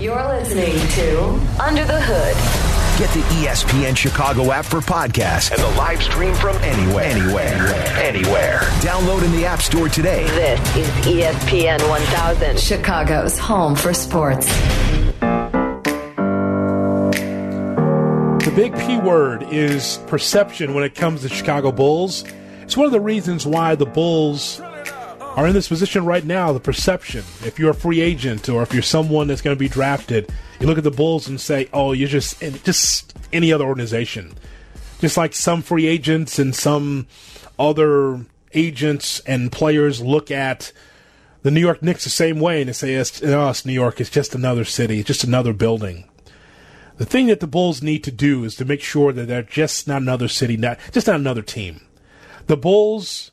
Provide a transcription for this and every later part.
You're listening to Under the Hood. Get the ESPN Chicago app for podcasts and the live stream from anywhere. Anywhere. Anywhere. Download in the App Store today. This is ESPN 1000, Chicago's home for sports. The big P word is perception when it comes to Chicago Bulls. It's one of the reasons why the Bulls are in this position right now the perception. If you're a free agent or if you're someone that's going to be drafted, you look at the Bulls and say, oh, you're just, just any other organization. Just like some free agents and some other agents and players look at the New York Knicks the same way and they say, it's us, New York, it's just another city, it's just another building. The thing that the Bulls need to do is to make sure that they're just not another city, not just not another team. The Bulls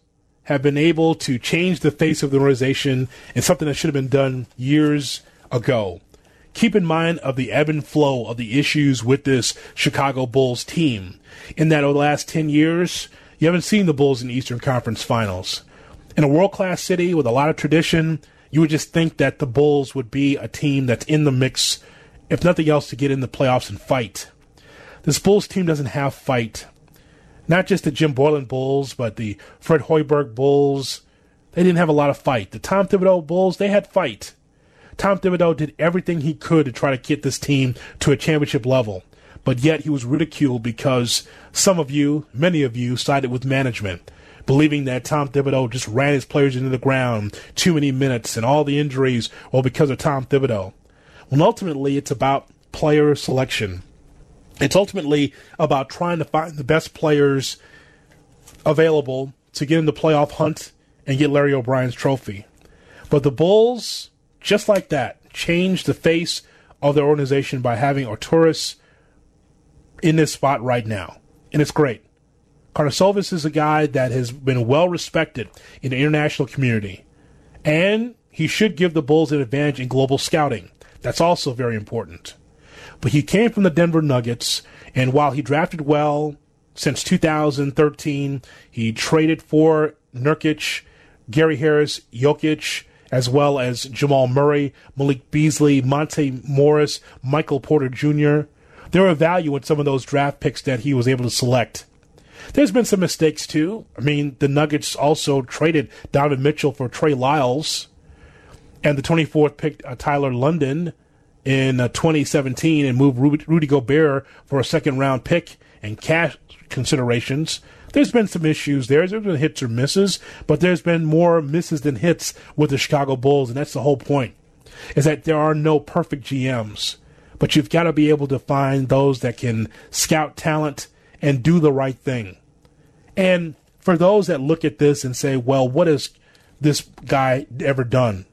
have been able to change the face of the organization in something that should have been done years ago. Keep in mind of the ebb and flow of the issues with this Chicago Bulls team. In that over the last 10 years, you haven't seen the Bulls in the Eastern Conference Finals. In a world class city with a lot of tradition, you would just think that the Bulls would be a team that's in the mix, if nothing else, to get in the playoffs and fight. This Bulls team doesn't have fight not just the Jim Boylan Bulls, but the Fred Hoiberg Bulls. They didn't have a lot of fight. The Tom Thibodeau Bulls, they had fight. Tom Thibodeau did everything he could to try to get this team to a championship level, but yet he was ridiculed because some of you, many of you, sided with management, believing that Tom Thibodeau just ran his players into the ground too many minutes and all the injuries were because of Tom Thibodeau. Well, ultimately, it's about player selection. It's ultimately about trying to find the best players available to get in the playoff hunt and get Larry O'Brien's trophy. But the Bulls, just like that, changed the face of their organization by having Arturas in this spot right now. And it's great. Karnisovas is a guy that has been well respected in the international community. And he should give the Bulls an advantage in global scouting. That's also very important. But he came from the Denver Nuggets, and while he drafted well since 2013, he traded for Nurkic, Gary Harris, Jokic, as well as Jamal Murray, Malik Beasley, Monte Morris, Michael Porter Jr. There were value in some of those draft picks that he was able to select. There's been some mistakes too. I mean, the Nuggets also traded Donovan Mitchell for Trey Lyles, and the 24th picked uh, Tyler Lydon in uh, 2017 and move Rudy, Gobert for a second round pick and cash considerations. There's been some issues there. There's been hits or misses, but there's been more misses than hits with the Chicago Bulls, and that's the whole point. Is that there are no perfect GMs, but you've got to be able to find those that can scout talent and do the right thing. And for those that look at this and say, well, what has this guy ever done?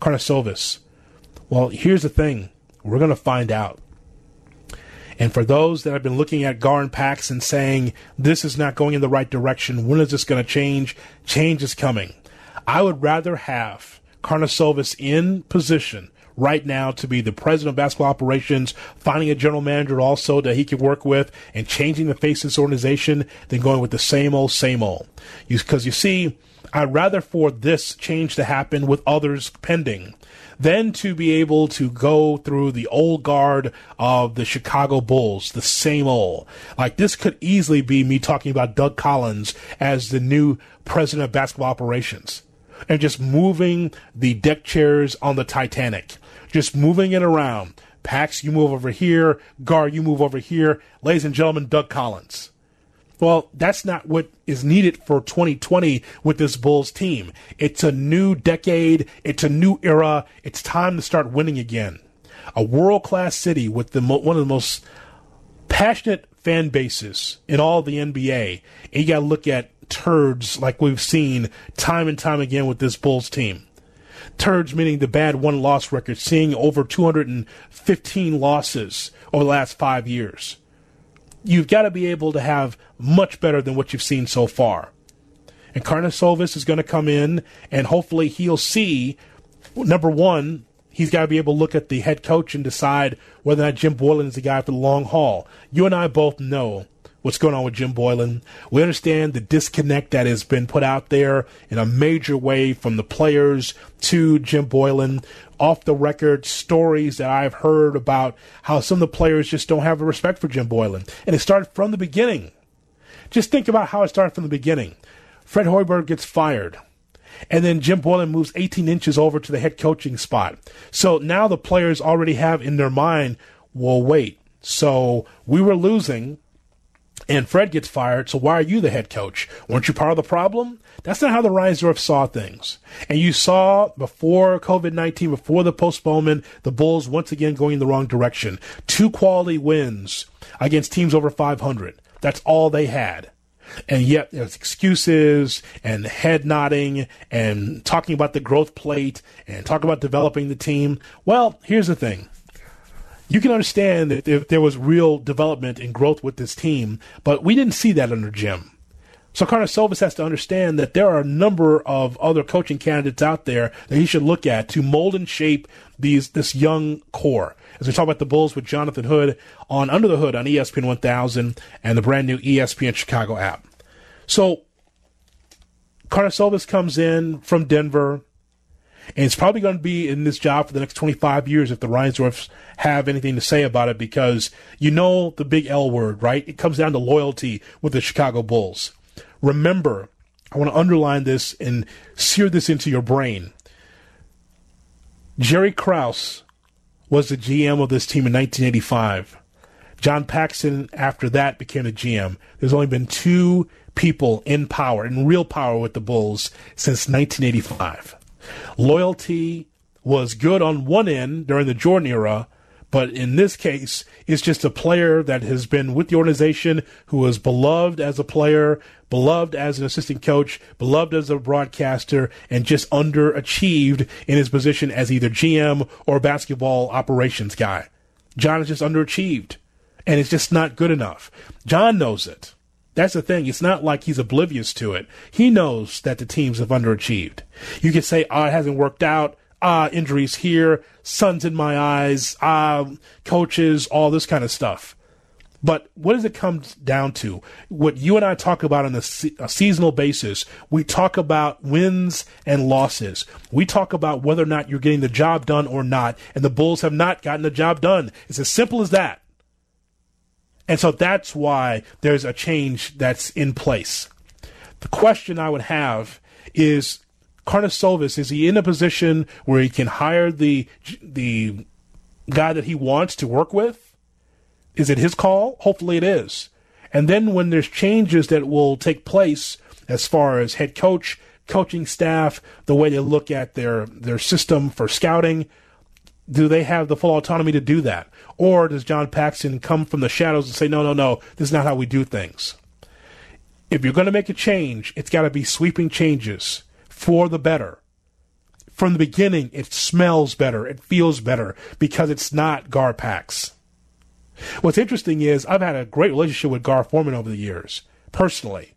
Karnisovas. Well, here's the thing. We're going to find out. And for those that have been looking at Gar and and saying, this is not going in the right direction, when is this going to change? Change is coming. I would rather have Karnisovas in position right now to be the president of basketball operations, finding a general manager also that he can work with, and changing the face of this organization than going with the same old, same old. Because you, you see, I'd rather for this change to happen with others pending than to be able to go through the old guard of the Chicago Bulls, the same old. Like this could easily be me talking about Doug Collins as the new president of basketball operations and just moving the deck chairs on the Titanic, just moving it around. Pax, you move over here. Gar, you move over here. Ladies and gentlemen, Doug Collins. Well, that's not what is needed for 2020 with this Bulls team. It's a new decade. It's a new era. It's time to start winning again. A world class city with the mo- one of the most passionate fan bases in all the NBA. And you got to look at turds like we've seen time and time again with this Bulls team. Turds meaning the bad one loss record, seeing over 215 losses over the last five years you've got to be able to have much better than what you've seen so far. And Karnisovas is going to come in, and hopefully he'll see number one, he's got to be able to look at the head coach and decide whether or not Jim Boylan is the guy for the long haul. You and I both know what's going on with Jim Boylan. We understand the disconnect that has been put out there in a major way from the players to Jim Boylan. Off the record stories that I've heard about how some of the players just don't have a respect for Jim Boylan. And it started from the beginning. Just think about how it started from the beginning. Fred Hoiberg gets fired. And then Jim Boylan moves 18 inches over to the head coaching spot. So now the players already have in their mind, well, wait. So we were losing and Fred gets fired, so why are you the head coach? Weren't you part of the problem? That's not how the Reinsdorf saw things. And you saw before COVID 19, before the postponement, the Bulls once again going in the wrong direction. Two quality wins against teams over 500. That's all they had. And yet there's excuses and head nodding and talking about the growth plate and talking about developing the team. Well, here's the thing you can understand that if there was real development and growth with this team, but we didn't see that under Jim. So Carlos Karnisovas has to understand that there are a number of other coaching candidates out there that he should look at to mold and shape these this young core. As we talk about the Bulls with Jonathan Hood on Under the Hood on ESPN 1000 and the brand new ESPN Chicago app. So Carlos Karnisovas comes in from Denver. And it's probably going to be in this job for the next 25 years if the Reinsdorfs have anything to say about it because you know the big L word, right? It comes down to loyalty with the Chicago Bulls. Remember, I want to underline this and sear this into your brain. Jerry Krause was the GM of this team in 1985. John Paxson, after that, became the GM. There's only been two people in power, in real power with the Bulls since 1985. Loyalty was good on one end during the Jordan era, but in this case, it's just a player that has been with the organization who was beloved as a player, beloved as an assistant coach, beloved as a broadcaster, and just underachieved in his position as either GM or basketball operations guy. John is just underachieved, and it's just not good enough. John knows it. That's the thing. It's not like he's oblivious to it. He knows that the teams have underachieved. You can say, oh, it hasn't worked out. Ah, injuries here, suns in my eyes, ah, coaches, all this kind of stuff. But what does it come down to? What you and I talk about on a, se- a, seasonal basis, we talk about wins and losses. We talk about whether or not you're getting the job done or not, and the Bulls have not gotten the job done. It's as simple as that. And so that's why there's a change that's in place. The question I would have is Karnisovas, is he in a position where he can hire the the guy that he wants to work with? Is it his call? Hopefully it is. And then when there's changes that will take place as far as head coach, coaching staff, the way they look at their their system for scouting, do they have the full autonomy to do that? Or does John Paxson come from the shadows and say, no, no, no, this is not how we do things? If you're going to make a change, it's got to be sweeping changes for the better. From the beginning, it smells better, it feels better because it's not Garpax. What's interesting is I've had a great relationship with Gar Forman over the years, personally.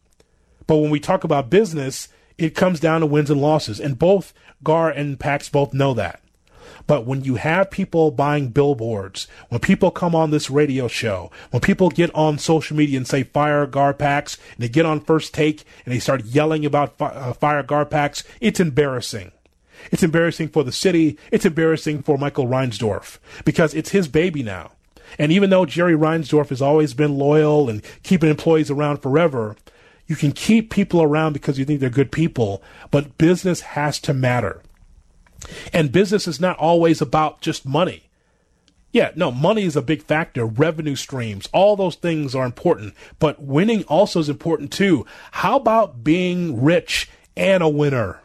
But when we talk about business, it comes down to wins and losses. And both Gar and Pax both know that. But when you have people buying billboards, when people come on this radio show, when people get on social media and say fire Garpax, and they get on first take and they start yelling about fi- uh, fire Garpax, it's embarrassing. It's embarrassing for the city. It's embarrassing for Michael Reinsdorf because it's his baby now. And even though Jerry Reinsdorf has always been loyal and keeping employees around forever, you can keep people around because you think they're good people, but business has to matter. And business is not always about just money. Yeah, no, money is a big factor, revenue streams, all those things are important, but winning also is important too. How about being rich and a winner?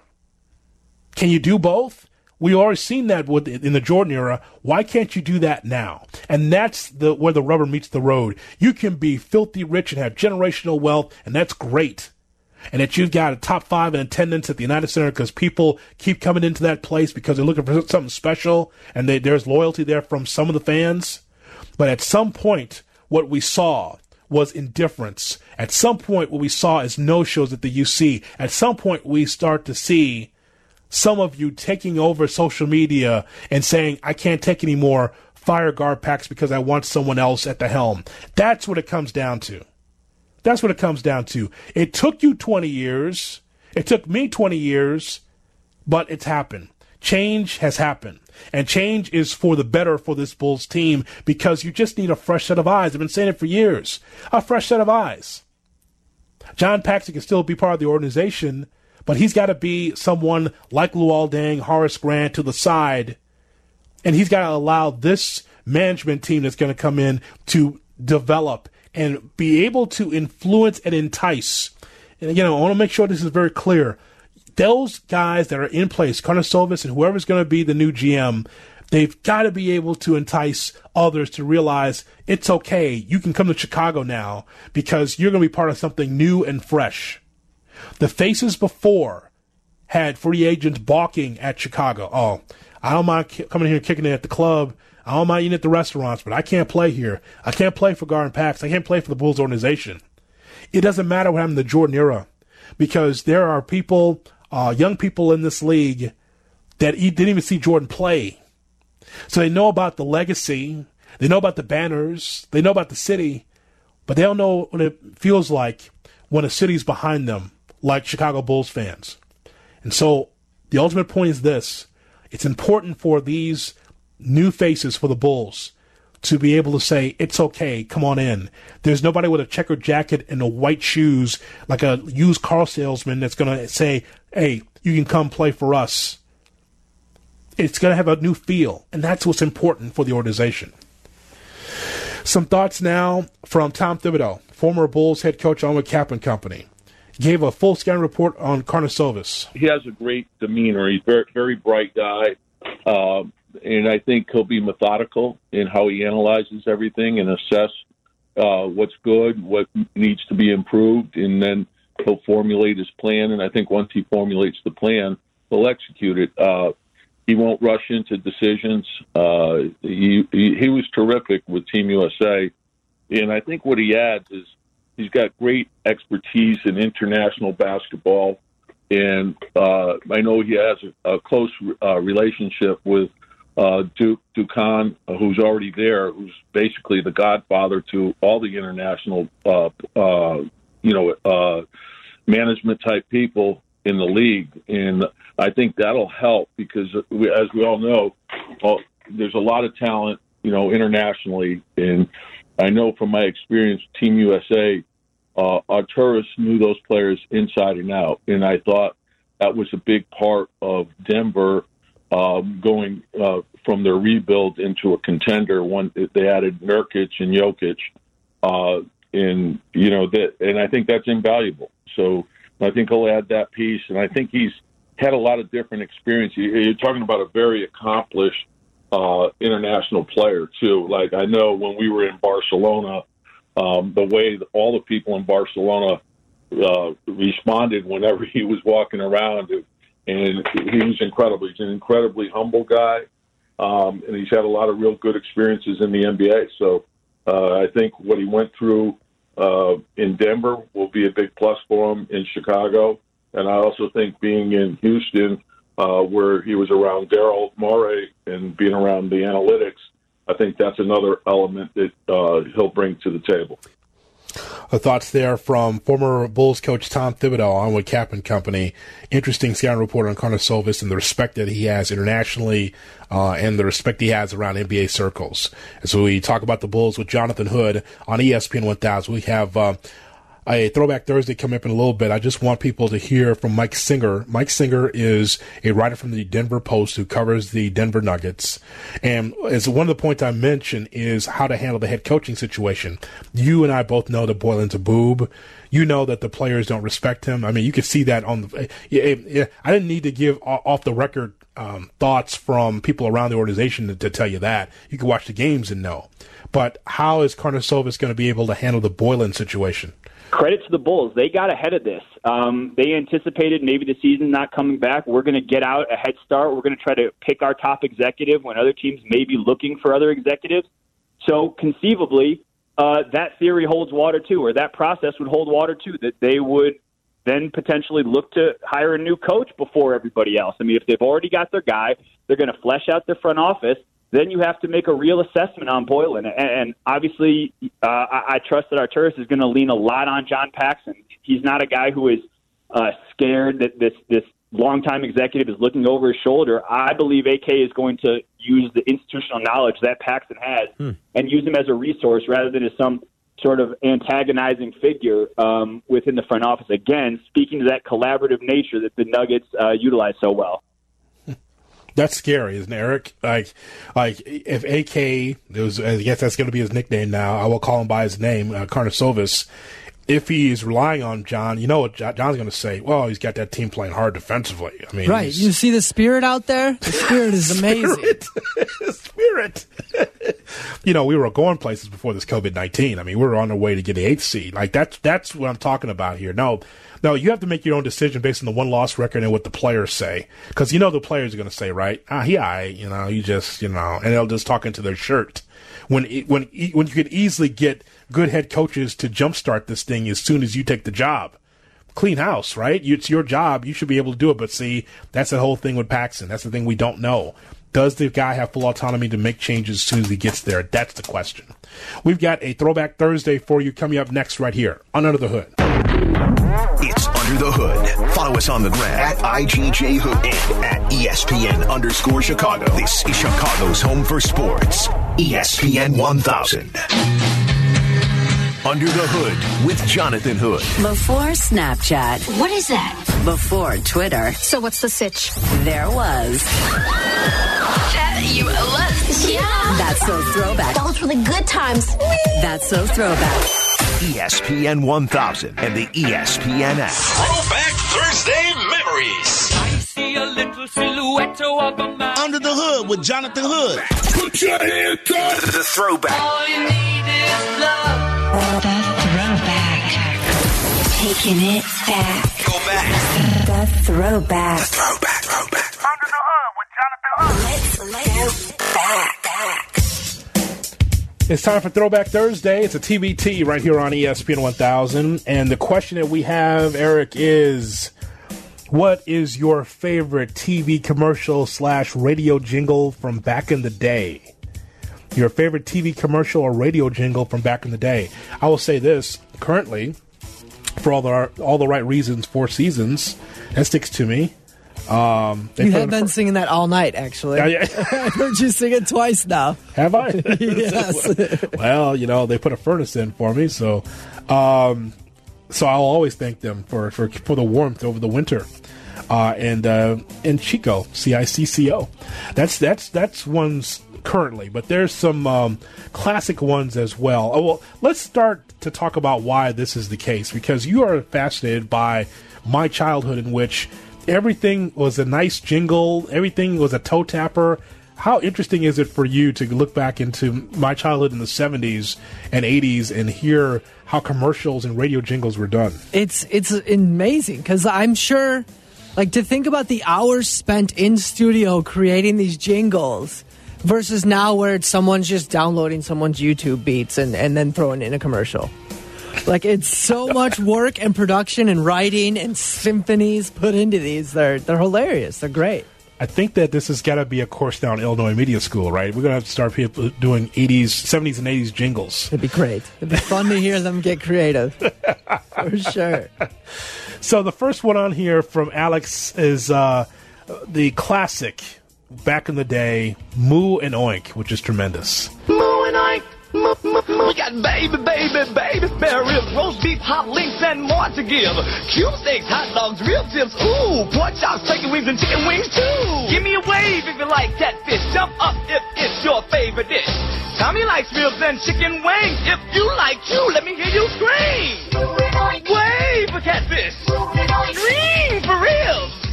Can you do both? We've already seen that with, in the Jordan era. Why can't you do that now? And that's the where the rubber meets the road. You can be filthy rich and have generational wealth, and that's great and that you've got a top five in attendance at the United Center because people keep coming into that place because they're looking for something special and they, there's loyalty there from some of the fans. But at some point, what we saw was indifference. At some point, what we saw is no shows at the UC. At some point, we start to see some of you taking over social media and saying, I can't take any more fire Garpax because I want someone else at the helm. That's what it comes down to. That's what it comes down to. It took you 20 years. It took me 20 years, but it's happened. Change has happened. And change is for the better for this Bulls team because you just need a fresh set of eyes. I've been saying it for years. A fresh set of eyes. John Paxson can still be part of the organization, but he's got to be someone like Luol Deng, Horace Grant to the side, and he's got to allow this management team that's going to come in to develop and be able to influence and entice. And know, I want to make sure this is very clear. Those guys that are in place, Karnisovas and whoever's going to be the new GM, they've got to be able to entice others to realize it's okay. You can come to Chicago now because you're going to be part of something new and fresh. The faces before had free agents balking at Chicago. Oh, I don't mind coming here and kicking it at the club. I don't mind eating at the restaurants, but I can't play here. I can't play for Garden Pax. I can't play for the Bulls organization. It doesn't matter what happened to the Jordan era because there are people, uh, young people in this league that didn't even see Jordan play. So they know about the legacy, they know about the banners, they know about the city, but they don't know what it feels like when a city's behind them, like Chicago Bulls fans. And so the ultimate point is this it's important for these new faces for the Bulls to be able to say, it's okay, come on in. There's nobody with a checkered jacket and a white shoes, like a used car salesman that's going to say, hey, you can come play for us. It's going to have a new feel, and that's what's important for the organization. Some thoughts now from Tom Thibodeau, former Bulls head coach on with Cap and Company. Gave a full scan report on Karnisovas. He has a great demeanor. He's very, very bright guy. Uh, and I think he'll be methodical in how he analyzes everything and assess uh, what's good, what needs to be improved, and then he'll formulate his plan. And I think once he formulates the plan, he'll execute it. Uh, he won't rush into decisions. Uh, he, he he was terrific with Team USA, and I think what he adds is he's got great expertise in international basketball, and uh, I know he has a, a close uh, relationship with uh, Duke Dukan, uh, who's already there, who's basically the godfather to all the international, uh, uh, you know, uh, management type people in the league, and I think that'll help because, we, as we all know, well, there's a lot of talent, you know, internationally, and I know from my experience, Team USA, uh, Arturas knew those players inside and out, and I thought that was a big part of Denver um, going uh, from their rebuild into a contender. One they added Nurkic and Jokic, uh, and you know that, and I think that's invaluable. So I think he'll add that piece, and I think he's had a lot of different experience. You're talking about a very accomplished uh, international player too. Like I know when we were in Barcelona, um, the way all the people in Barcelona uh, responded whenever he was walking around. It, and he was incredible. He's an incredibly humble guy, um, and he's had a lot of real good experiences in the NBA. So uh, I think what he went through uh, in Denver will be a big plus for him in Chicago, and I also think being in Houston, uh, where he was around Daryl Morey and being around the analytics, I think that's another element that uh, he'll bring to the table. Thoughts there from former Bulls coach Tom Thibodeau on with Cap and Company. Interesting scouting report on Karnisovas and the respect that he has internationally uh, and the respect he has around NBA circles. And so we talk about the Bulls with Jonathan Hood on ESPN 1000. We have uh, a Throwback Thursday coming up in a little bit. I just want people to hear from Mike Singer. Mike Singer is a writer from the Denver Post who covers the Denver Nuggets. And as one of the points I mentioned is how to handle the head coaching situation. You and I both know that Boylan's a boob. You know that the players don't respect him. I mean, you can see that on the. I didn't need to give off the record um, thoughts from people around the organization to, to, tell you that. You can watch the games and know. But how is Karnisovas going to be able to handle the Boylan situation? Credit to the Bulls. They got ahead of this. Um, they anticipated maybe the season not coming back. We're going to get out a head start. We're going to try to pick our top executive when other teams may be looking for other executives. So conceivably, uh, that theory holds water too, or that process would hold water too, that they would then potentially look to hire a new coach before everybody else. I mean, if they've already got their guy, they're going to flesh out their front office then you have to make a real assessment on Boylan. And, and obviously, uh, I, I trust that Arturas is going to lean a lot on John Paxson. He's not a guy who is uh, scared that this this longtime executive is looking over his shoulder. I believe AK is going to use the institutional knowledge that Paxson has hmm. and use him as a resource rather than as some sort of antagonizing figure um, within the front office. Again, speaking to that collaborative nature that the Nuggets uh, utilize so well. That's scary, isn't it, Eric? Like, like if AK, was, I guess that's going to be his nickname now. I will call him by his name, uh, Karnisovas if he's relying on John, you know what John's going to say? Well, he's got that team playing hard defensively. I mean, right? You see the spirit out there. The spirit is amazing. spirit. you know, we were going places before this COVID nineteen. I mean, we were on our way to get the eighth seed. Like that's that's what I'm talking about here. No, no, you have to make your own decision based on the one loss record and what the players say, because you know the players are going to say, right? Ah, he, I, you know, you just, you know, and they'll just talk into their shirt when when when you could easily get good head coaches to jumpstart this thing as soon as you take the job. Clean house, right? It's your job. You should be able to do it. But see, that's the whole thing with Paxson. That's the thing we don't know. Does the guy have full autonomy to make changes as soon as he gets there? That's the question. We've got a Throwback Thursday for you coming up next right here on Under the Hood. It's Under the Hood. Follow us on the gram at IGJ Hood and at ESPN underscore Chicago. This is Chicago's home for sports. ESPN 1000. Under the Hood with Jonathan Hood. Before Snapchat. What is that? Before Twitter. So what's the sitch? There was. That you was. Yeah. That's so throwback. Those were the good times. That's so throwback. ESPN 1000 and the ESPN app. Throwback Thursday memories. I see a little silhouette of a man. Under the Hood with Jonathan Hood. Put your hands up. The throwback. All you need is love. The throwback. Taking it back. Go back. The throwback. The throwback. Throwback. Under the hood with Jonathan Hood. Let's back. back. It's time for Throwback Thursday. It's a TBT right here on ESPN 1000. And the question that we have, Eric, is what is your favorite TV commercial slash radio jingle from back in the day? your favorite TV commercial or radio jingle from back in the day. I will say this currently, for all the all the right reasons, Four Seasons that sticks to me. Um, you have been singing that all night, actually. Yeah. I heard you sing it twice now. Have I? yes. well, you know they put a furnace in for me, so um, so I'll always thank them for for, for the warmth over the winter. Uh, and uh, and Chico, C I C C O. That's that's that's one's currently, but there's some um, classic ones as well. Oh, well, let's start to talk about why this is the case because you are fascinated by my childhood in which everything was a nice jingle, everything was a toe tapper. How interesting is it for you to look back into my childhood in the 70s and 80s and hear how commercials and radio jingles were done? It's it's amazing because I'm sure like to think about the hours spent in studio creating these jingles versus now where it's someone's just downloading someone's YouTube beats and, and then throwing in a commercial. Like it's so much work and production and writing and symphonies put into these. They're they're hilarious. They're great. I think that this has got to be a course down Illinois Media School, right? We're going to have to start people doing 80s, 70s, and 80s jingles. It'd be great. It'd be fun to hear them get creative. For sure. So the first one on here from Alex is uh, the classic back in the day, Moo and Oink, which is tremendous. Moo and Oink. We got baby, baby, baby, spare ribs, roast beef, hot links, and more to give. Cube steaks, hot dogs, real tips, ooh, pork chops, chicken wings, and chicken wings too. Give me a wave if you like catfish. Jump up if it's your favorite dish. Tommy likes ribs and chicken wings. If you like you, let me hear you scream. Wave for catfish. Scream for real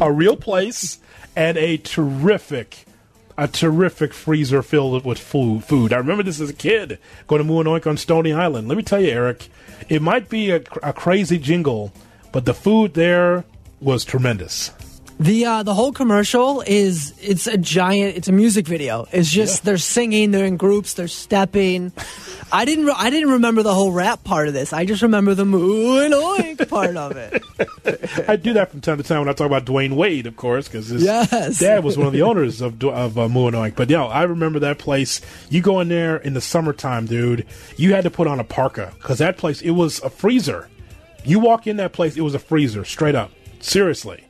a real place and a terrific a terrific freezer filled with food. Food. I remember this as a kid going to Moo and on Stony Island. Let me tell you, Eric, it might be a, a crazy jingle, but the food there was tremendous. The uh, the whole commercial is it's a giant it's a music video. It's just they're singing, they're in groups, they're stepping. I didn't re- I didn't remember the whole rap part of this. I just remember the moo and oink part of it. I do that from time to time when I talk about Dwyane Wade, of course, because his Yes. dad was one of the owners of of uh, Moo and Oink. But yo, I remember that place. You go in there in the summertime, dude. You had to put on a parka because that place it was a freezer. You walk in that place, it was a freezer, straight up. Seriously.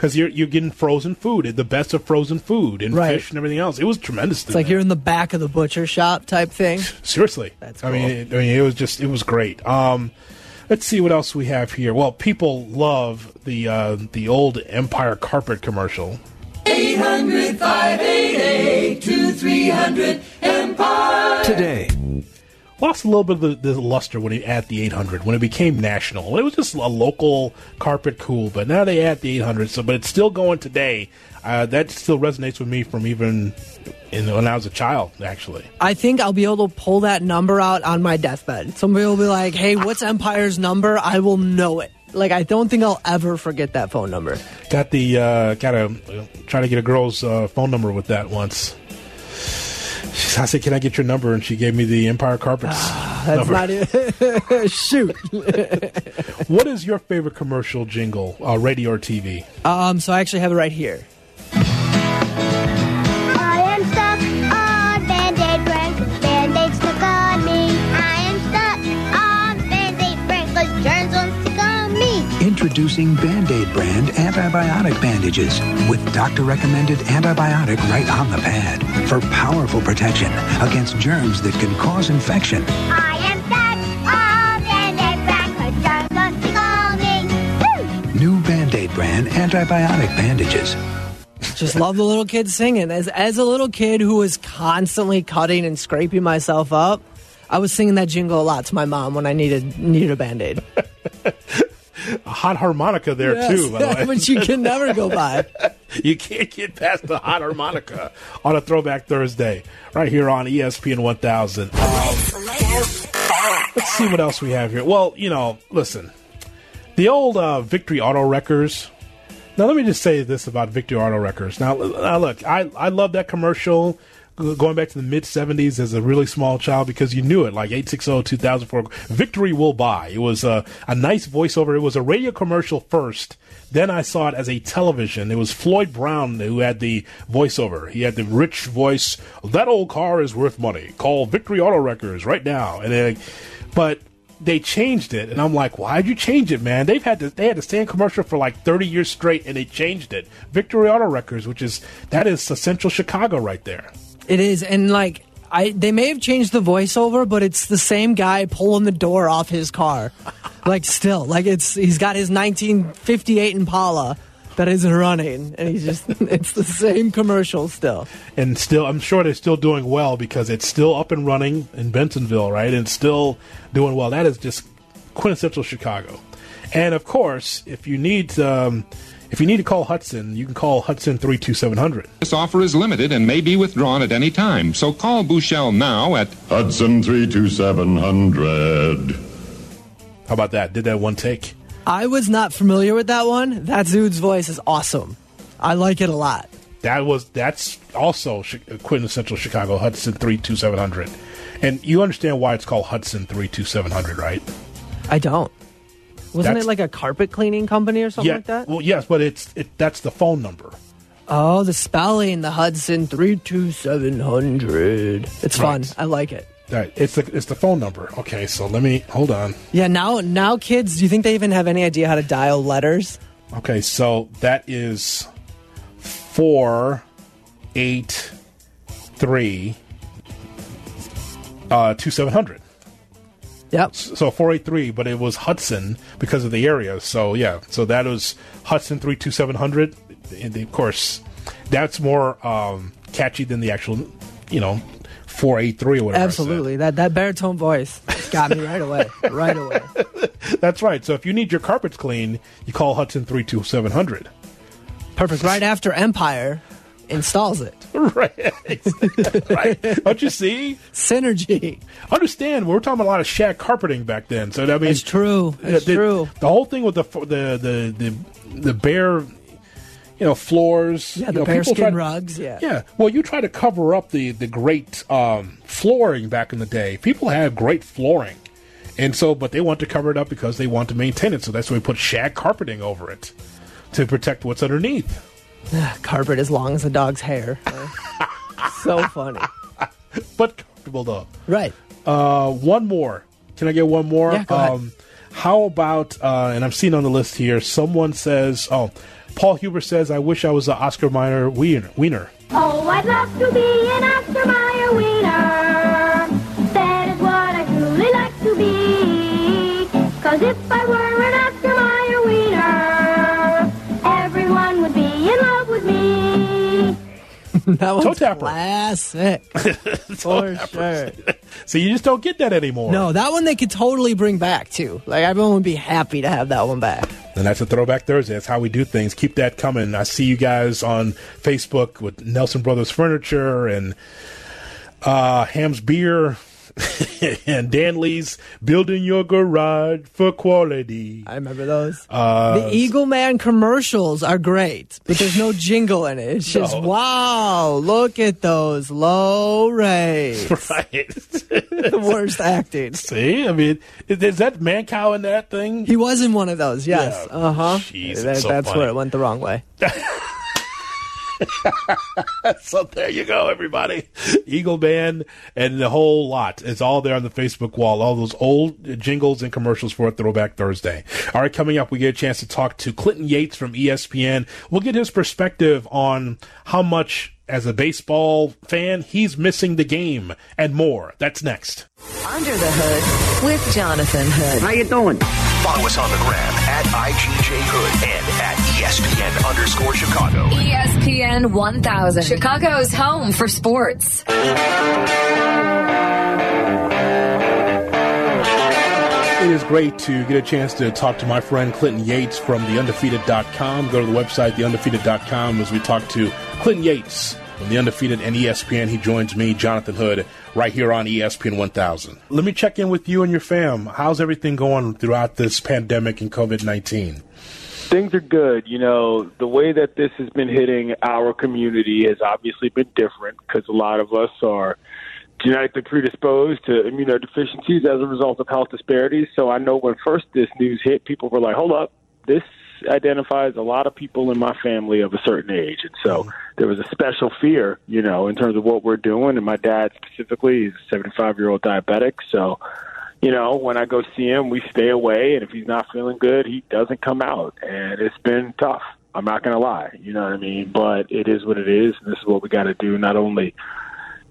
Because you're you're getting frozen food, the best of frozen food and Right. fish and everything else. It was tremendous. It's like you're in the back of the butcher shop type thing. Seriously, That's I mean, it, I mean, it was just it was great. Um, let's see what else we have here. Well, people love the uh, the old Empire carpet commercial. 800 588 2300 Empire. Today, lost a little bit of the, the luster when he at the 800 when it became national. It was just a local carpet cool, but now they add the 800. So, but it's still going today. Uh, that still resonates with me from even in, when I was a child, actually. I think I'll be able to pull that number out on my deathbed. Somebody will be like, "Hey, what's Empire's number?" I will know it. Like I don't think I'll ever forget that phone number. Got the uh, got to try to get a girl's uh, phone number with that once. She- I said, "Can I get your number?" And she gave me the Empire Carpets That's number. not it. Shoot. what is your favorite commercial jingle, uh, radio or TV? Um, so I actually have it right here. Introducing Band-Aid brand antibiotic bandages with doctor-recommended antibiotic right on the pad for powerful protection against germs that can cause infection. I am stuck on Band-Aid brand 'cause germs won't stick on me. Woo! New Band-Aid brand antibiotic bandages. Just love the little kid singing. As as a little kid who was constantly cutting and scraping myself up, I was singing that jingle a lot to my mom when I needed needed a band aid. A hot harmonica there too, by the way. but you can never go by. you can't get past the hot harmonica on a Throwback Thursday, right here on ESPN 1000. Um, let's see what else we have here. Well, you know, listen, the old uh, Victory Auto Wreckers. Now, let me just say this about Victory Auto Wreckers. Now, now look, I, I love that commercial going back to the mid 70s as a really small child because you knew it, like 860 2004. Victory will buy. It was a, a nice voiceover. It was a radio commercial first. Then I saw it as a television. It was Floyd Brown who had the voiceover. He had the rich voice. That old car is worth money. Call Victory Auto Wreckers right now. And then, but they changed it, and I'm like, why'd you change it, man? They've had to they had stay in commercial for like 30 years straight, and they changed it. Victory Auto Wreckers, which is that is central Chicago right there. It is, and like I, they may have changed the voiceover, but it's the same guy pulling the door off his car. like still, like it's he's got his 1958 Impala that isn't running, and he's just it's the same commercial still. And still, I'm sure they're still doing well because it's still up and running in Bensenville, right? And still doing well. That is just quintessential Chicago. And of course, if you need um, if you need to call Hudson, you can call Hudson three two seven hundred. This offer is limited and may be withdrawn at any time, so call Bouchel now at Hudson 32700. How about that? Did that one take? I was not familiar with that one. That dude's voice is awesome. I like it a lot. That was that's also Chi- uh, quintessential Chicago Hudson three two seven hundred, and you understand why it's called Hudson three two seven hundred, right? I don't. Wasn't That's- it like a carpet cleaning company or something yeah. like that? Well, yes, but it's it, that's the phone number. Oh, the spelling, the Hudson three two seven hundred. It's fun. I like it. Right. It's the it's the phone number. Okay, so let me hold on. Yeah, now now kids, do you think they even have any idea how to dial letters? Okay, so that is four eight three uh two seven hundred. Yep. So four eight three, but it was Hudson because of the area. So yeah, so that was Hudson three two seven hundred. And of course, that's more um, catchy than the actual, you know, four eight three or whatever. Absolutely. That that baritone voice got me right away. Right away. That's right. So if you need your carpets clean, you call Hudson three two seven hundred. Perfect. Right after Empire installs it. right. right. Don't you see? Synergy. Understand, we were talking about a lot of shag carpeting back then. So that means It's true. It's the, true. The whole thing with the the the the, the bare, you know, floors. Yeah, you the know, people bearskin rugs. Yeah. Yeah. Well, you try to cover up the the great um, flooring back in the day. People have great flooring, and so but they want to cover it up because they want to maintain it. So that's why we put shag carpeting over it to protect what's underneath. Carpet as long as a dog's hair. so funny. but comfortable though. Right. Uh, one more. Can I get one more? Yeah, go ahead. um, how about? Uh, and I'm seeing on the list here. Someone says, "Oh, Paul Huber says I wish I was an Oscar Mayer wiener." wiener. Oh, I'd love to be an Oscar Mayer wiener. That is what I truly like to be. Cause if I were that one's Toe tapper. classic. For sure. So you just don't get that anymore. No, that one they could totally bring back too. Like everyone would be happy to have that one back. And that's a Throwback Thursday. That's how we do things. Keep that coming. I see you guys on Facebook with Nelson Brothers Furniture and uh, Hamm's Beer and Danley's Building Your Garage for Quality. I remember those. Uh, the Eagle Man commercials are great, but there's no jingle in it. It's just No. wow, look at those low rates. Right. the worst acting. See, I mean, is, is that Mancow in that thing? He was in one of those, yes. Yeah. Uh huh. It's so that's funny. where it went the wrong way. so there you go, everybody. Eagle Band and the whole lot. It's all there on the Facebook wall. All those old jingles and commercials for Throwback Thursday. All right, coming up, we get a chance to talk to Clinton Yates from ESPN. We'll get his perspective on how much, as a baseball fan, he's missing the game and more. That's next. Under the Hood with Jonathan Hood. How you doing? Follow us on the gram at IGJ Hood and at ESPN underscore Chicago. ESPN 1000, Chicago's home for sports. It is great to get a chance to talk to my friend Clinton Yates from theundefeated.com. Go to the website, theundefeated.com, as we talk to Clinton Yates from The Undefeated and ESPN. He joins me, Jonathan Hood, right here on ESPN 1000. Let me check in with you and your fam. How's everything going throughout this pandemic and COVID 19? Things are good. You know, the way that this has been hitting our community has obviously been different because a lot of us are genetically predisposed to immunodeficiencies as a result of health disparities. So I know when first this news hit, people were like, hold up, this identifies a lot of people in my family of a certain age. And so there was a special fear, you know, in terms of what we're doing. And my dad specifically, is a 75 year old diabetic. So, you know, when I go see him, we stay away. And if he's not feeling good, he doesn't come out. And it's been tough. I'm not going to lie. You know what I mean? But it is what it is. And this is what we got to do, not only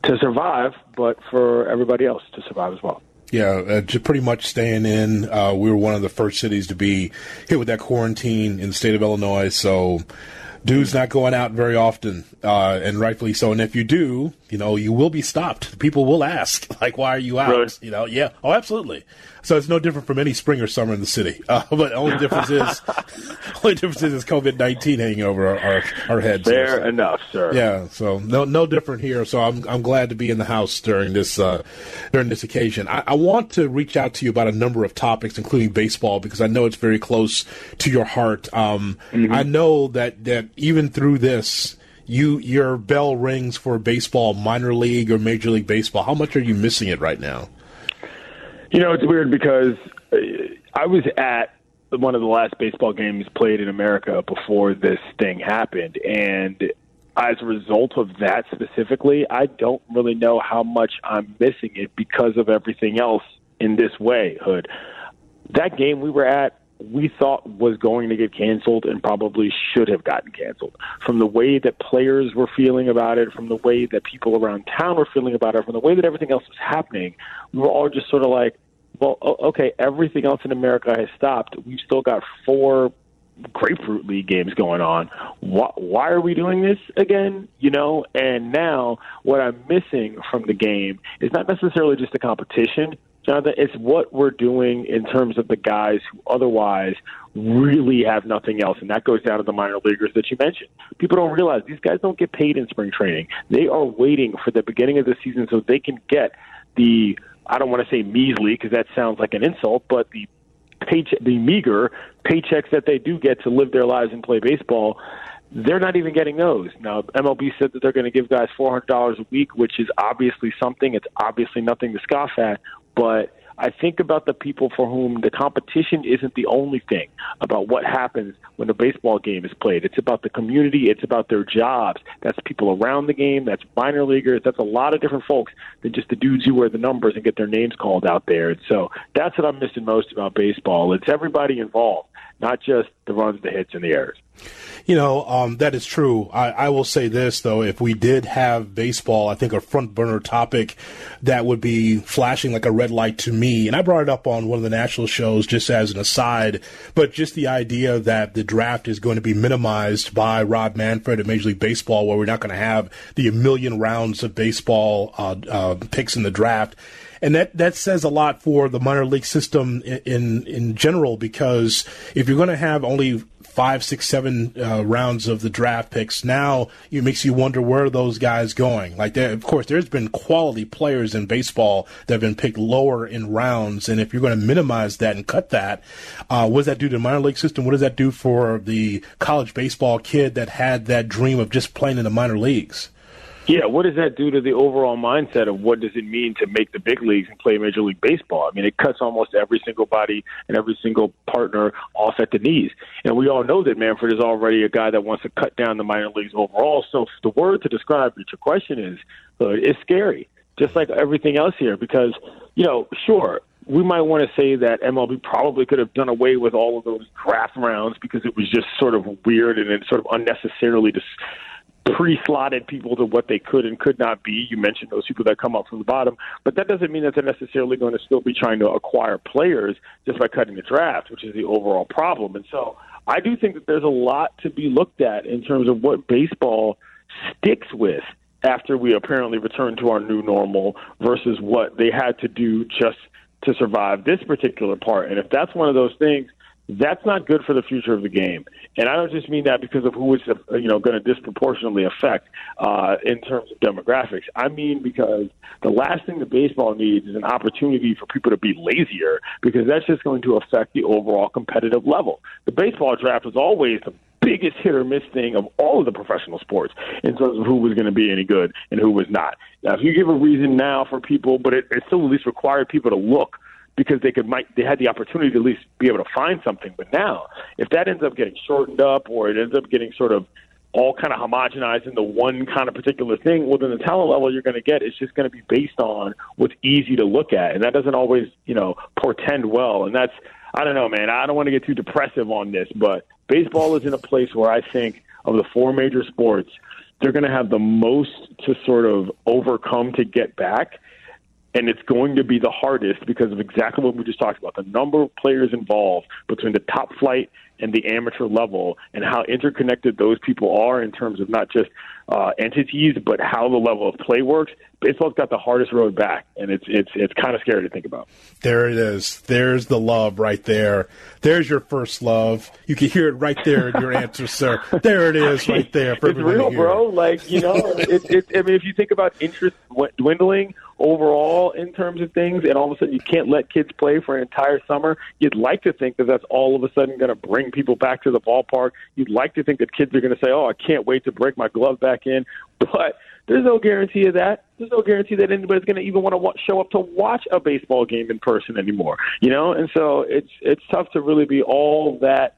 to survive, but for everybody else to survive as well. Yeah, uh, just pretty much staying in. Uh, we were one of the first cities to be hit with that quarantine in the state of Illinois. So, dude's not going out very often, uh, and rightfully so. And if you do, you know, you will be stopped. People will ask, like, "Why are you out?" Really? You know, yeah, oh, absolutely. So it's no different from any spring or summer in the city. Uh, but only difference is, only difference is, COVID nineteen hanging over our our, our heads. Fair enough, sir. Yeah, so no no different here. So I'm I'm glad to be in the house during this uh, during this occasion. I, I want to reach out to you about a number of topics, including baseball, because I know it's very close to your heart. Um, I know that that even through this. You your bell rings for baseball, minor league or major league baseball. How much are you missing it right now? You know, it's weird because uh, I was at one of the last baseball games played in America before this thing happened. And as a result of that specifically, I don't really know how much I'm missing it because of everything else in this way, Hood. That game we were at, we thought was going to get canceled and probably should have gotten canceled. From the way that players were feeling about it, from the way that people around town were feeling about it, from the way that everything else was happening, we were all just sort of like, well, okay, everything else in America has stopped. We've still got four grapefruit league games going on. Why, why are we doing this again? You know, and now what I'm missing from the game is not necessarily just the competition, Jonathan. It's what we're doing in terms of the guys who otherwise really have nothing else, and that goes down to the minor leaguers that you mentioned. People don't realize these guys don't get paid in spring training. They are waiting for the beginning of the season so they can get the I don't want to say measly because that sounds like an insult, but the paycheck, the meager paychecks that they do get to live their lives and play baseball, they're not even getting those. Now, MLB said that they're going to give guys $400 a week, which is obviously something. It's obviously nothing to scoff at, but I think about the people for whom the competition isn't the only thing about what happens when a baseball game is played. It's about the community, it's about their jobs. That's people around the game, that's minor leaguers, that's a lot of different folks than just the dudes who wear the numbers and get their names called out there. And so that's what I'm missing most about baseball. It's everybody involved, not just the runs, the hits, and the errors. You know, um, that is true. I, I will say this, though. If we did have baseball, I think a front burner topic that would be flashing like a red light to me, and I brought it up on one of the national shows just as an aside, but just the idea that the draft is going to be minimized by Rob Manfred at Major League Baseball, where we're not going to have the million rounds of baseball uh, uh, picks in the draft and that that says a lot for the minor league system in in, in general because if you're going to have only five, six, seven uh, rounds of the draft picks, now it makes you wonder where are those guys going. Like, of course, there's been quality players in baseball that have been picked lower in rounds, and if you're going to minimize that and cut that, uh, what does that do to the minor league system? What does that do for the college baseball kid that had that dream of just playing in the minor leagues? Yeah, what does that do to the overall mindset of what does it mean to make the big leagues and play Major League Baseball? I mean, it cuts almost every single body and every single partner off at the knees. And we all know that Manfred is already a guy that wants to cut down the minor leagues overall. So the word to describe your question is, uh, it's scary, just like everything else here, because, you know, sure, we might want to say that MLB probably could have done away with all of those draft rounds because it was just sort of weird and it sort of unnecessarily just pre-slotted people to what they could and could not be. You mentioned those people that come up from the bottom, but that doesn't mean that they're necessarily going to still be trying to acquire players just by cutting the draft, which is the overall problem. And so I do think that there's a lot to be looked at in terms of what baseball sticks with after we apparently return to our new normal versus what they had to do just to survive this particular part. And if that's one of those things that's not good for the future of the game. And I don't just mean that because of who it's you know going to disproportionately affect uh, in terms of demographics. I mean because the last thing that baseball needs is an opportunity for people to be lazier because that's just going to affect the overall competitive level. The baseball draft is always the biggest hit or miss thing of all of the professional sports in terms of who was going to be any good and who was not. Now, if you give a reason now for people, but it, it still at least required people to look because they could might they had the opportunity to at least be able to find something. But now, if that ends up getting shortened up or it ends up getting sort of all kind of homogenized into one kind of particular thing, well, then the talent level you're going to get is just going to be based on what's easy to look at, and that doesn't always, you know, portend well. And that's, I don't know, man. I don't want to get too depressive on this, but baseball is in a place where I think of the four major sports, they're going to have the most to sort of overcome to get back and it's going to be the hardest because of exactly what we just talked about the number of players involved between the top flight and the amateur level and how interconnected those people are in terms of not just uh, entities but how the level of play works baseball's got the hardest road back and it's it's it's kind of scary to think about. There it is. There's the love right there. There's your first love. You can hear it right there in your answer sir. There it is right there for it's real bro. Like you know it, it, i mean if you think about interest dwindling overall in terms of things, and all of a sudden you can't let kids play for an entire summer. You'd like to think that that's all of a sudden going to bring people back to the ballpark. You'd like to think that kids are going to say, "Oh, I can't wait to break my glove back in," but there's no guarantee of that. There's no guarantee that anybody's going to even want to show up to watch a baseball game in person anymore. You know, and so it's it's tough to really be all that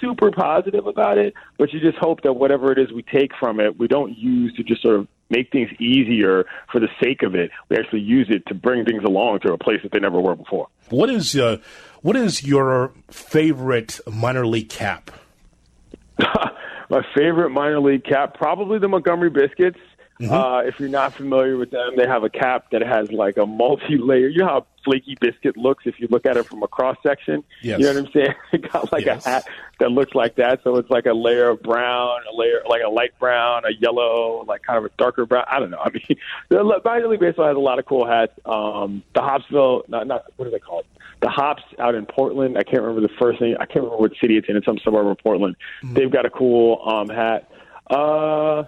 super positive about it, but you just hope that whatever it is we take from it, we don't use to just sort of make things easier for the sake of it. We actually use it to bring things along to a place that they never were before. What is uh, what is your favorite minor league cap? My favorite minor league cap, probably the Montgomery Biscuits. Mm-hmm. Uh, if you're not familiar with them, they have a cap that has like a multi-layer. You know how flaky biscuit looks if you look at it from a cross section. Yes. You know what I'm saying? It got like yes. a hat that looks like that. So it's like a layer of brown, a layer like a light brown, a yellow, like kind of a darker brown. I don't know. I mean, the minor league baseball has a lot of cool hats. Um, the Hopsville, not not what are they called? The Hops out in Portland. I can't remember the first name. I can't remember what city it's in. It's some suburb of Portland. Mm-hmm. They've got a cool um, hat. Uh,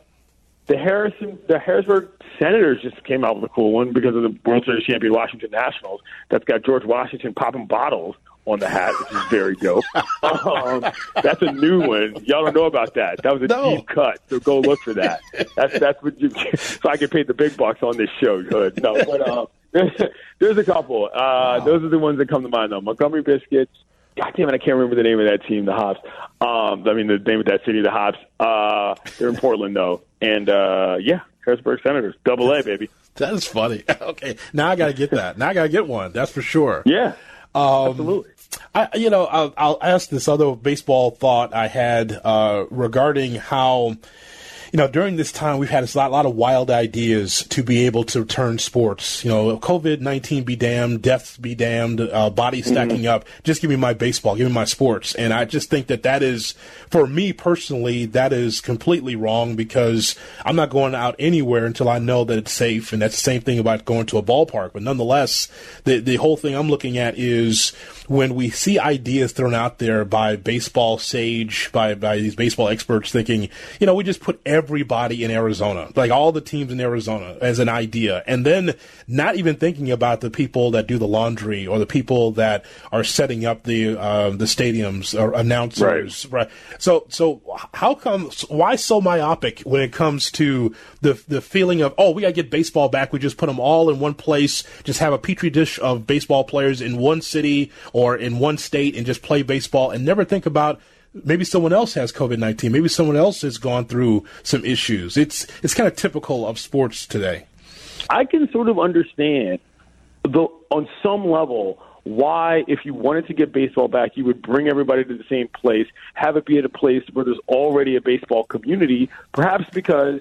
the Harrison, the Harrisburg Senators just came out with a cool one because of the World Series champion Washington Nationals. That's got George Washington popping bottles on the hat, which is very dope. um, that's a new one. Y'all don't know about that. That was a No. deep cut, so go look for that. That's that's what you. So I can pay the big bucks on this show. Good. No, but uh, there's a couple. Uh, Those are the ones that come to mind though. Montgomery Biscuits. God damn it, I can't remember the name of that team, the Hops. Um, I mean, the name of that city, the Hops. Uh, they're in Portland though, and uh, yeah, Harrisburg Senators, double A, baby. That is funny. okay, now I got to get that. Now I got to get one. That's for sure. Yeah, um, absolutely. I, you know, I'll, I'll ask this other baseball thought I had uh, regarding how, you know, during this time we've had a lot, lot of wild ideas to be able to turn sports. You know, COVID nineteen be damned, deaths be damned, uh, bodies stacking up. Just give me my baseball, give me my sports, and I just think that that is, for me personally, that is completely wrong because I'm not going out anywhere until I know that it's safe, and that's the same thing about going to a ballpark. But nonetheless, the the whole thing I'm looking at is when we see ideas thrown out there by baseball sage, by by these baseball experts, thinking, you know, we just put everybody in Arizona, like all the teams in Arizona, as an idea, and then not even thinking about the people that do the laundry or the people that are setting up the uh, the stadiums or announcers, right. So so how come? Why so myopic when it comes to the the feeling of oh we gotta get baseball back? We just put them all in one place, just have a petri dish of baseball players in one city or in one state and just play baseball and never think about maybe someone else has COVID nineteen, maybe someone else has gone through some issues. It's it's kind of typical of sports today. I can sort of understand, though, on some level, why, if you wanted to get baseball back, you would bring everybody to the same place, have it be at a place where there's already a baseball community, perhaps because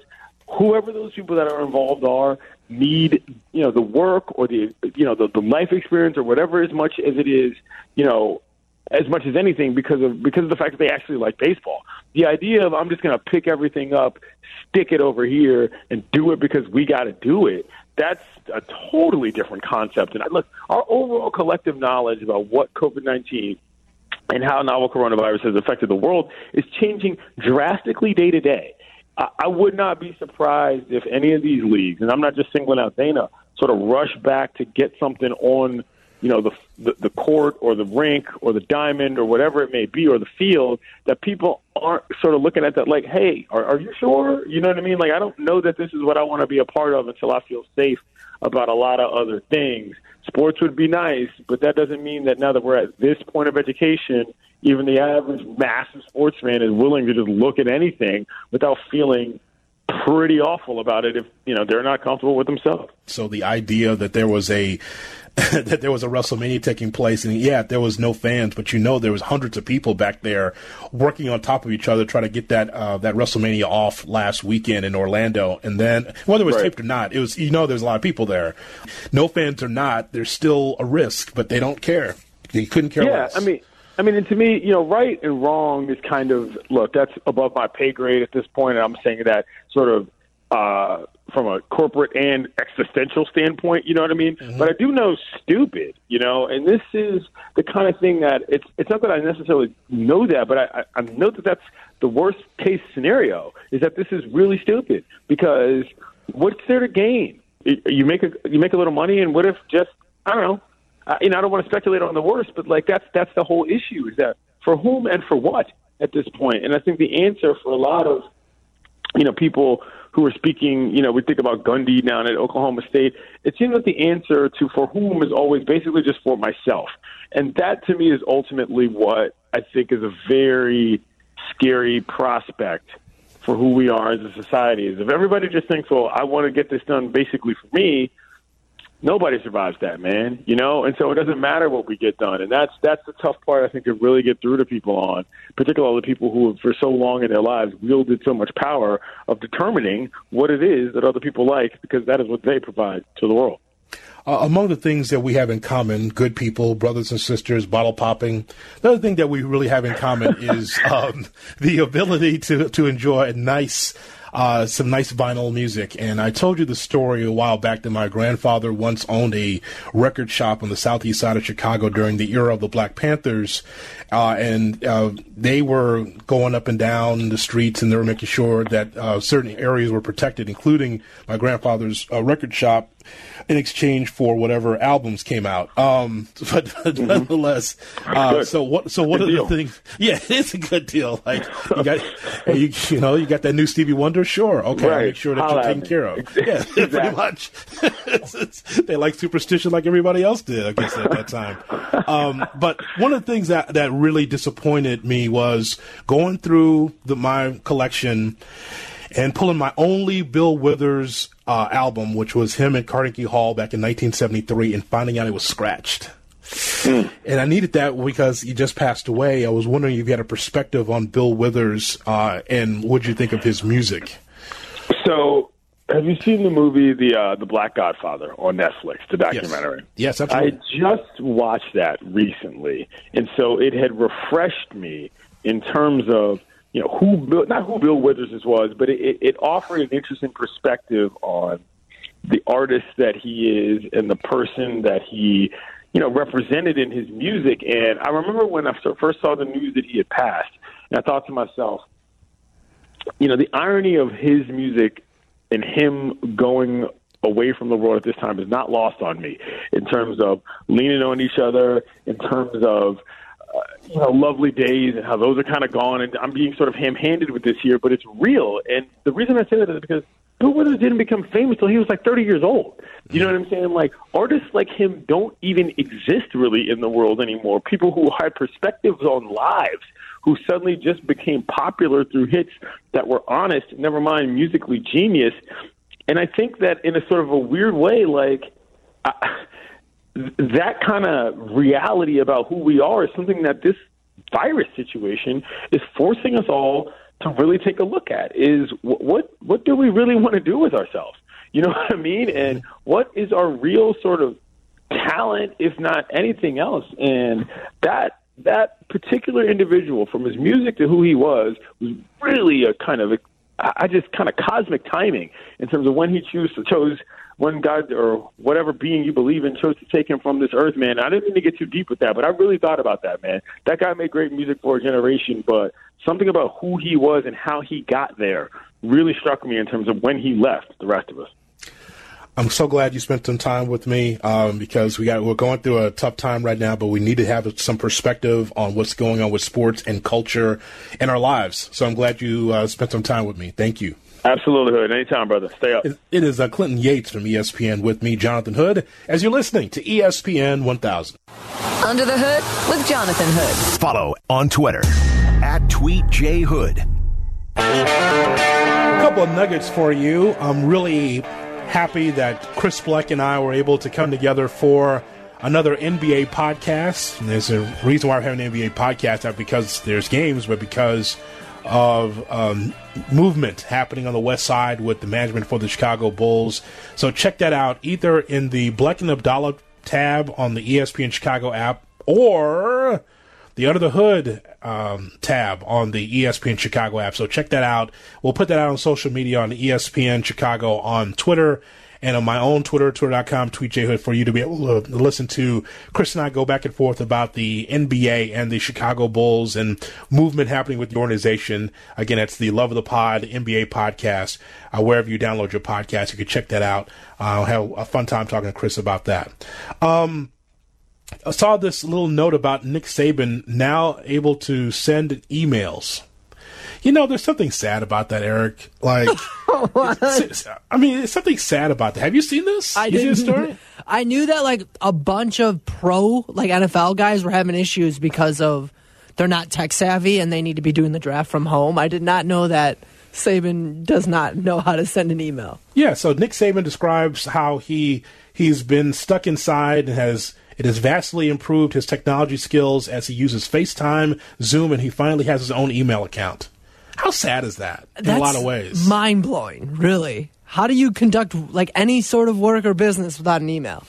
whoever those people that are involved are need, you know, the work or the, you know, the, the life experience or whatever as much as it is, you know, as much as anything because of because of the fact that they actually like baseball. The idea of I'm just going to pick everything up, stick it over here, and do it because we got to do it. That's a totally different concept. And look, our overall collective knowledge about what COVID nineteen and how novel coronavirus has affected the world is changing drastically day to day. I would not be surprised if any of these leagues, and I'm not just singling out Dana, sort of rush back to get something on, you know, the, the the court or the rink or the diamond or whatever it may be or the field that people aren't sort of looking at that like, hey, are, are you sure? You know what I mean? Like, I don't know that this is what I want to be a part of until I feel safe about a lot of other things. Sports would be nice, but that doesn't mean that now that we're at this point of education, even the average massive sports fan is willing to just look at anything without feeling pretty awful about it if you know they're not comfortable with themselves. So the idea that there was a that there was a WrestleMania taking place, and yeah, there was no fans, but you know there was hundreds of people back there working on top of each other, trying to get that uh, that WrestleMania off last weekend in Orlando, and then whether it was Right. taped or not, it was you know there's a lot of people there. No fans or not, there's still a risk, but they don't care. They couldn't care yeah, less. I mean, I mean, and to me, you know, right and wrong is kind of look. That's above my pay grade at this point, and I'm saying that sort of uh, from a corporate and existential standpoint. You know what I mean? But I do know stupid. You know, and this is the kind of thing that it's it's not that I necessarily know that, but I, I, I know that that's the worst case scenario is that this is really stupid because what's there to gain? You make a you make a little money, and what if just I don't know uh, you know, I don't want to speculate on the worst, but like that's that's the whole issue is that for whom and for what at this point. And I think the answer for a lot of you know people who are speaking, you know, we think about Gundy down at Oklahoma State. It seems that the answer to for whom is always basically just for myself, and that to me is ultimately what I think is a very scary prospect for who we are as a society. Is if everybody just thinks, well, I want to get this done basically for me nobody survives that, man. You know, and so it doesn't matter what we get done, and that's that's the tough part I think to really get through to people on, particularly the people who have for so long in their lives wielded so much power of determining what it is that other people like, because that is what they provide to the world. Uh, among the things that we have in common, good people, brothers and sisters, bottle popping. The other thing that we really have in common is um, the ability to to enjoy a nice. Uh, some nice vinyl music. And I told you the story a while back that my grandfather once owned a record shop on the southeast side of Chicago during the era of the Black Panthers. Uh, and uh, they were going up and down the streets and they were making sure that uh, certain areas were protected, including my grandfather's uh, record shop in exchange for whatever albums came out. Um, but, but nonetheless, uh, so what? So what Good are deal. the things? Yeah, it's a good deal. Like you got, you, you know, you got that new Stevie Wonder. Sure, okay, I'll Right. make sure that you're taken care of. Yeah, pretty much. It's- it's- they like superstition like everybody else did, I guess, at that time. Um, but one of the things that that really disappointed me was going through the, my collection and pulling my only Bill Withers uh, album, which was him at Carnegie Hall back in 1973, and finding out it was scratched. And I needed that because he just passed away. I was wondering if you had a perspective on Bill Withers uh, and what you think of his music. So, have you seen the movie the uh, the Black Godfather on Netflix, the documentary? Yes, I absolutely. just watched that recently, and so it had refreshed me in terms of you know who Bill, not who Bill Withers was, but it, it, offered an interesting perspective on the artist that he is and the person that he you know represented in his music. And I remember when I first saw the news that he had passed, and I thought to myself, you know, the irony of his music and him going away from the world at this time is not lost on me in terms of leaning on each other, in terms of Uh, you know lovely days and how those are kind of gone. And I'm being sort of ham-handed with this here, but it's real. And the reason I say that is because Bill Withers didn't become famous till he was like 30 years old. You know what I'm saying? Like artists like him don't even exist really in the world anymore. People who had perspectives on lives, who suddenly just became popular through hits that were honest, never mind musically genius. And I think that in a sort of a weird way, like I, that kind of reality about who we are is something that this virus situation is forcing us all to really take a look at is wh- what what do we really want to do with ourselves? You know what i mean? And what is our real sort of talent if not anything else? And that that particular individual from his music to who he was was really a kind of a, I just kind of cosmic timing in terms of when he chose to chose when God or whatever being you believe in chose to take him from this earth, man. I didn't mean to get too deep with that, but I really thought about that, man. That guy made great music for a generation, but something about who he was and how he got there really struck me in terms of when he left the rest of us. I'm so glad you spent some time with me um, because we got we're going through a tough time right now, but we need to have some perspective on what's going on with sports and culture in our lives. So I'm glad you uh, spent some time with me. Thank you. Absolutely, Hood. Anytime, brother. Stay up. It- it is uh, Clinton Yates from ESPN with me, Jonathan Hood, as you're listening to ESPN 1000. Under the Hood with Jonathan Hood. Follow on Twitter at TweetJHood. A couple of nuggets for you. I'm really happy that Chris Bleck and I were able to come together for another NBA podcast. And there's a reason why we're having an NBA podcast, not because there's games, but because of um, movement happening on the west side with the management for the Chicago Bulls. So check that out either in the Bleck and Abdallah tab on the ESPN Chicago app or the Under the Hood um, tab on the ESPN Chicago app. So check that out. We'll put that out on social media on ESPN Chicago on Twitter and on my own Twitter, twitter.com, tweetjhood, for you to be able to listen to Chris and I go back and forth about the NBA and the Chicago Bulls and movement happening with the organization. Again, it's the Love of the Pod NBA podcast. Uh, wherever you download your podcast, you can check that out. I'll have a fun time talking to Chris about that. Um, I saw this little note about Nick Saban now able to send emails. You know, there's something sad about that, Eric. Like, I mean, there's something sad about that. Have you seen this? I you didn't. story? I knew that like a bunch of pro like NFL guys were having issues because of they're not tech savvy and they need to be doing the draft from home. I did not know that Saban does not know how to send an email. Yeah. So Nick Saban describes how he he's been stuck inside and has it has vastly improved his technology skills as he uses FaceTime, Zoom, and he finally has his own email account. How sad is that? In a lot of ways. Mind blowing, really. How do you conduct like any sort of work or business without an email?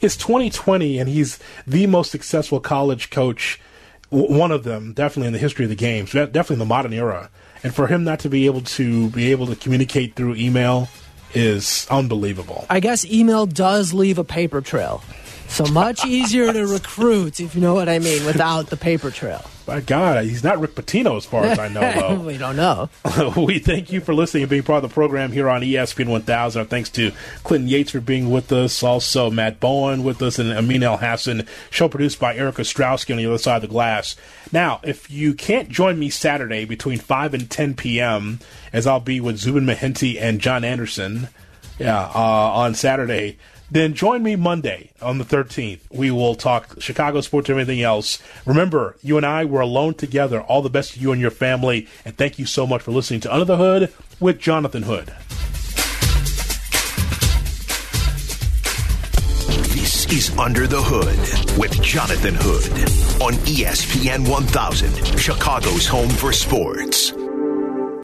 It's 2020, and he's the most successful college coach, w- one of them, definitely in the history of the game, so definitely in the modern era. and for him not to be able to be able to communicate through email is unbelievable. I guess email does leave a paper trail. So much easier to recruit, if you know what I mean, without the paper trail. My God, he's not Rick Pitino as far as I know, though. we don't know. we thank you for listening and being part of the program here on ESPN 1000. Our thanks to Clinton Yates for being with us, also Matt Bowen with us, and Amin Elhassan. Show produced by Erica Strauski on the other side of the glass. Now, if you can't join me Saturday between 5 and 10 p.m., as I'll be with Zubin Mehenti and John Anderson yeah, uh, on Saturday, then join me Monday on the 13th. We will talk Chicago sports and everything else. Remember, you and I were alone together. All the best to you and your family. And thank you so much for listening to Under the Hood with Jonathan Hood. This is Under the Hood with Jonathan Hood on ESPN 1000, Chicago's home for sports.